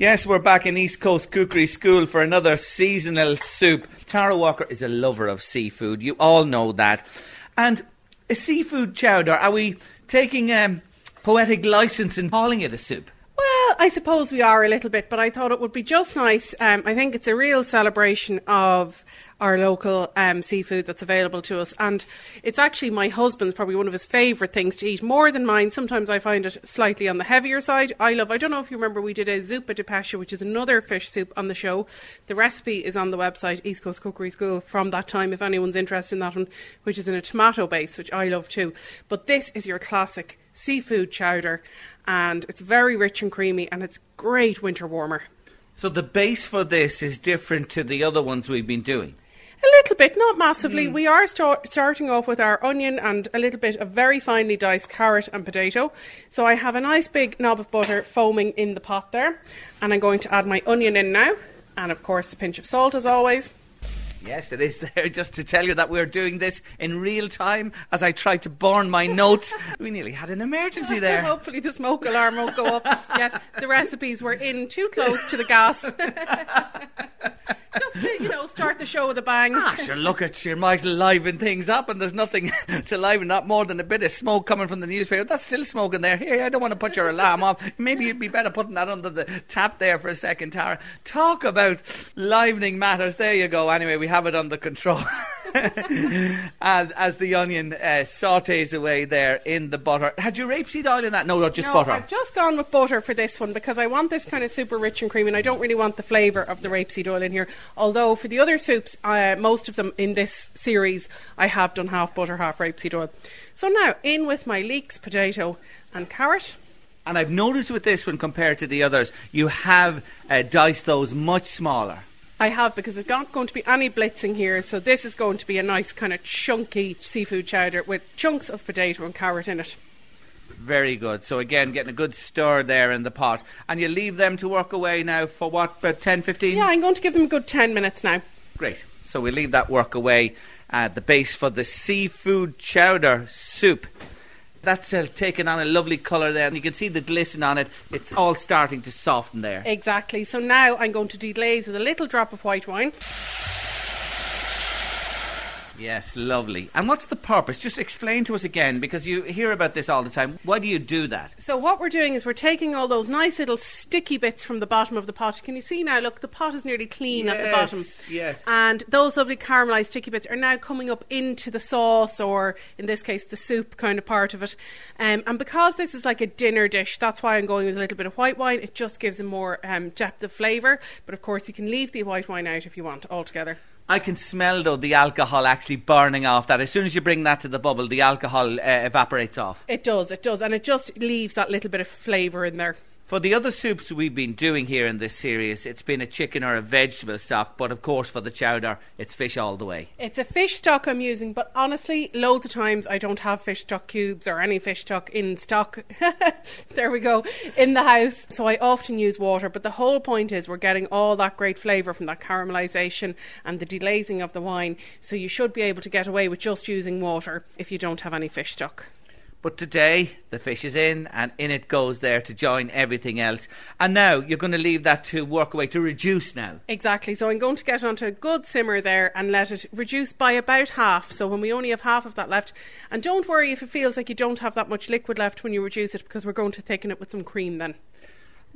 Yes, we're back in East Coast Cookery School for another seasonal soup. Tara Walker is a lover of seafood. You all know that. And a seafood chowder, are we taking um, poetic license in calling it a soup? Well, I suppose we are a little bit, but I thought it would be just nice. Um, I think it's a real celebration of our local um, seafood that's available to us. And it's actually my husband's probably one of his favourite things to eat, more than mine. Sometimes I find it slightly on the heavier side. I love, I don't know if you remember, we did a zuppa de pesce, which is another fish soup on the show. The recipe is on the website, East Coast Cookery School, from that time, if anyone's interested in that one, which is in a tomato base, which I love too. But this is your classic seafood chowder, and it's very rich and creamy, and it's great winter warmer. So the base for this is different to the other ones we've been doing. A little bit, not massively. Hmm. We are start, starting off with our onion and a little bit of very finely diced carrot and potato. So I have a nice big knob of butter foaming in the pot there, and I'm going to add my onion in now, and of course a pinch of salt as always. Yes, it is there just to tell you that we're doing this in real time as I tried to burn my notes. we nearly had an emergency there. Hopefully the smoke alarm won't go up. yes, the recipes were in too close to the gas. Just to, you know, start the show with a bang. Ah, sure, look at you, might liven things up, and there's nothing to liven up more than a bit of smoke coming from the newspaper. That's still smoking there. Here, I don't want to put your alarm off. Maybe you'd be better putting that under the tap there for a second, Tara. Talk about livening matters. There you go. Anyway, we have it under control. as as the onion uh, sautés away there in the butter. Had you rapeseed oil in that? No, not just no, butter. I've just gone with butter for this one because I want this kind of super rich and creamy, and I don't really want the flavour of the rapeseed oil in here. Although for the other soups, uh, most of them in this series, I have done half butter, half rapeseed oil. So now in with my leeks, potato, and carrot. And I've noticed with this one compared to the others, you have uh, diced those much smaller. I have because there's not going to be any blitzing here, so this is going to be a nice kind of chunky seafood chowder with chunks of potato and carrot in it. Very good. So again, getting a good stir there in the pot. And you leave them to work away now for what, about 10, 15? Yeah, I'm going to give them a good 10 minutes now. Great. So we leave that work away. Uh, the base for the seafood chowder soup. That's uh, taken on a lovely colour there, and you can see the glisten on it. It's all starting to soften there. Exactly. So now I'm going to deglaze with a little drop of white wine. Yes, lovely. And what's the purpose? Just explain to us again, because you hear about this all the time. Why do you do that? So what we're doing is we're taking all those nice little sticky bits from the bottom of the pot. Can you see now? Look, the pot is nearly clean at the bottom. yes. And those lovely caramelised sticky bits are now coming up into the sauce, or in this case, the soup kind of part of it. Um, and because this is like a dinner dish, that's why I'm going with a little bit of white wine. It just gives a more um, depth of flavour. But of course, you can leave the white wine out if you want altogether. I can smell though the alcohol actually burning off that. As soon as you bring that to the bubble, the alcohol uh, evaporates off. It does, it does, and it just leaves that little bit of flavour in there. For the other soups we've been doing here in this series, it's been a chicken or a vegetable stock, but of course for the chowder, it's fish all the way. It's a fish stock I'm using, but honestly, loads of times I don't have fish stock cubes or any fish stock in stock. there we go, in the house. So I often use water, but the whole point is we're getting all that great flavour from that caramelisation and the deglazing of the wine. So you should be able to get away with just using water if you don't have any fish stock. But today, the fish is in, and in it goes there to join everything else. And now you're going to leave that to work away, to reduce now. Exactly. So I'm going to get onto a good simmer there and let it reduce by about half. So when we only have half of that left, and don't worry if it feels like you don't have that much liquid left when you reduce it, because we're going to thicken it with some cream then.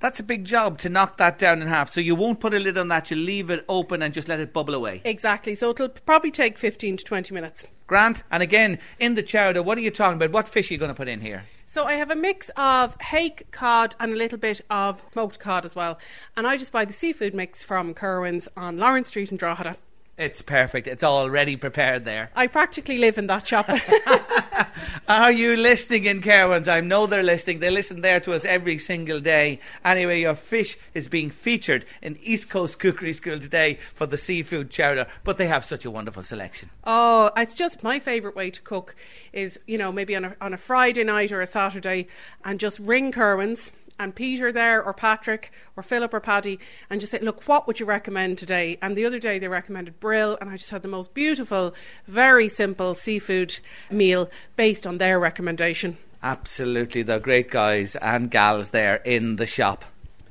That's a big job to knock that down in half. So you won't put a lid on that, you leave it open and just let it bubble away. Exactly. So it'll probably take 15 to 20 minutes. Grant, and again, in the chowder, what are you talking about? What fish are you going to put in here? So I have a mix of hake, cod, and a little bit of smoked cod as well. And I just buy the seafood mix from Kerwin's on Laurence Street in Drogheda. It's perfect. It's already prepared there. I practically live in that shop. Are you listening in Kerwins? I know they're listening. They listen there to us every single day. Anyway, your fish is being featured in East Coast Cookery School today for the seafood chowder, but they have such a wonderful selection. oh, it's just my favourite way to cook is, you know, maybe on a, on a Friday night or a Saturday and just ring Kerwin's and Peter there or Patrick or Philip or Paddy and just say, look, what would you recommend today? And the other day they recommended brill and I just had the most beautiful, very simple seafood meal based on their recommendation. Absolutely, the great guys and gals there in the shop.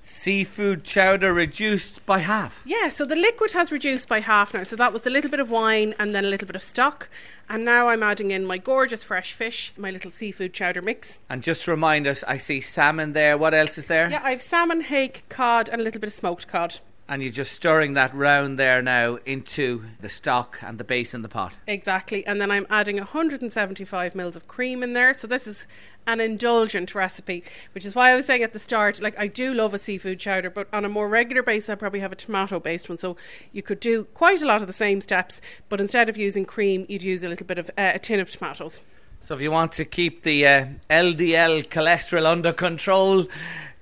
Seafood chowder reduced by half. Yeah, so the liquid has reduced by half now. So that was a little bit of wine and then a little bit of stock. And now I'm adding in my gorgeous fresh fish, my little seafood chowder mix. And just to remind us, I see salmon there. What else is there? Yeah, I have salmon, hake, cod, and a little bit of smoked cod. And you're just stirring that round there now into the stock and the base in the pot. Exactly. And then I'm adding 175 mils of cream in there. So this is an indulgent recipe, which is why I was saying at the start, like I do love a seafood chowder, but on a more regular basis, I probably have a tomato based one. So you could do quite a lot of the same steps, but instead of using cream, you'd use a little bit of uh, a tin of tomatoes. So if you want to keep the uh, LDL cholesterol under control,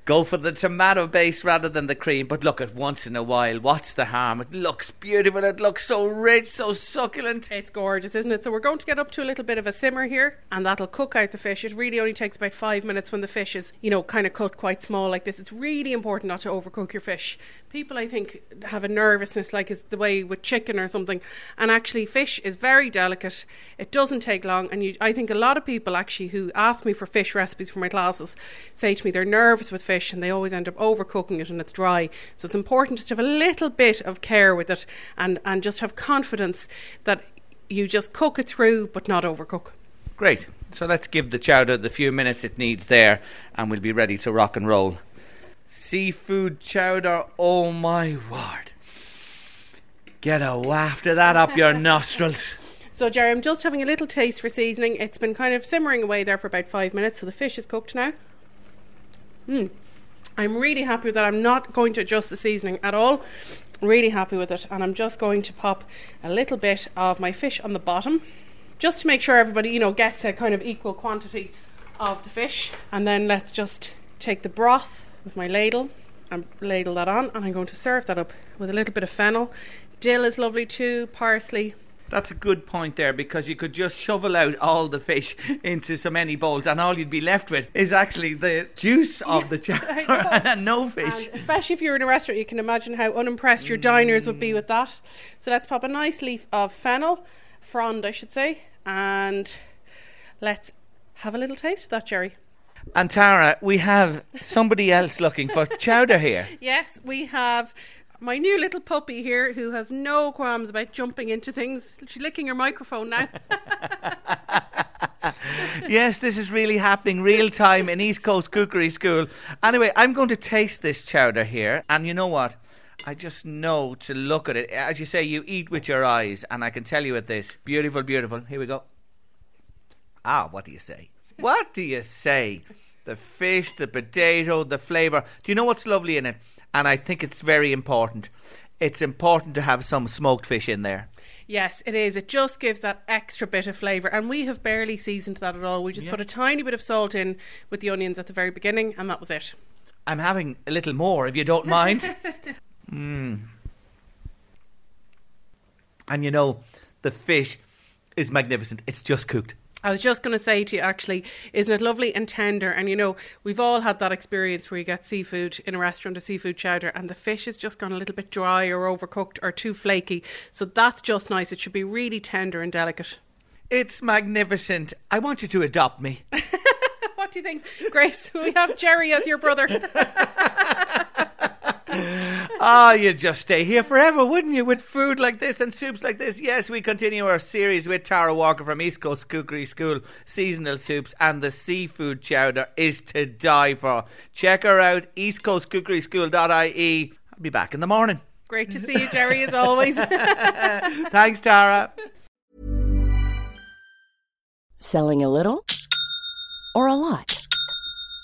go for the tomato base rather than the cream. But look at once in a while, what's the harm? It looks beautiful. It looks so rich, so succulent. It's gorgeous, isn't it? So we're going to get up to a little bit of a simmer here, and that'll cook out the fish. It really only takes about five minutes when the fish is, you know, kind of cut quite small like this. It's really important not to overcook your fish. People, I think, have a nervousness, like is the way with chicken or something, and actually, fish is very delicate. It doesn't take long, and you, I think a lot of people actually who ask me for fish recipes for my classes say to me they're nervous with fish and they always end up overcooking it and it's dry. So it's important just to have a little bit of care with it and, and just have confidence that you just cook it through but not overcook. Great. So let's give the chowder the few minutes it needs there, and we'll be ready to rock and roll. Seafood chowder, oh my word. Get a waft of that up your nostrils. So, Jerry, I'm just having a little taste for seasoning. It's been kind of simmering away there for about five minutes, so the fish is cooked now. Mm. I'm really happy with that. I'm not going to adjust the seasoning at all. Really happy with it, and I'm just going to pop a little bit of my fish on the bottom, just to make sure everybody, you know, gets a kind of equal quantity of the fish. And then let's just take the broth with my ladle and ladle that on, and I'm going to serve that up with a little bit of fennel. Dill is lovely too, parsley, That's a good point there because you could just shovel out all the fish into so many bowls, and all you'd be left with is actually the juice of the I chowder know. and no fish. And especially if you're in a restaurant, you can imagine how unimpressed your diners would be mm. with that. So let's pop a nice leaf of fennel, frond, I should say, and let's have a little taste of that, Jerry. And Tara, we have somebody else looking for chowder here. Yes, we have my new little puppy here who has no qualms about jumping into things. She's licking her microphone now. yes, this is really happening real time in East Coast Cookery School. Anyway, I'm going to taste this chowder here, and you know what? I just know to look at it. As you say, you eat with your eyes, and I can tell you at this beautiful, beautiful. Here we go. Ah, what do you say? What do you say? The fish, the potato, the flavour. Do you know what's lovely in it? And I think it's very important. It's important to have some smoked fish in there. Yes, it is. It just gives that extra bit of flavour, and we have barely seasoned that at all. We just put a tiny bit of salt in with the onions at the very beginning, and that was it. I'm having a little more, if you don't mind. mm. And you know, the fish is magnificent. It's just cooked. I was just going to say to you, actually, isn't it lovely and tender? And you know, we've all had that experience where you get seafood in a restaurant, a seafood chowder, and the fish has just gone a little bit dry or overcooked or too flaky. So that's just nice. It should be really tender and delicate. It's magnificent. I want you to adopt me. what do you think, Grace? We have Jerry as your brother. Ah, you'd just stay here forever, wouldn't you, with food like this and soups like this? Yes, we continue our series with Tara Walker from East Coast Cookery School. Seasonal soups and the seafood chowder is to die for. Check her out, eastcoastcookeryschool.ie. I'll be back in the morning. Great to see you, Jerry, as always. Thanks, Tara. Selling a little or a lot?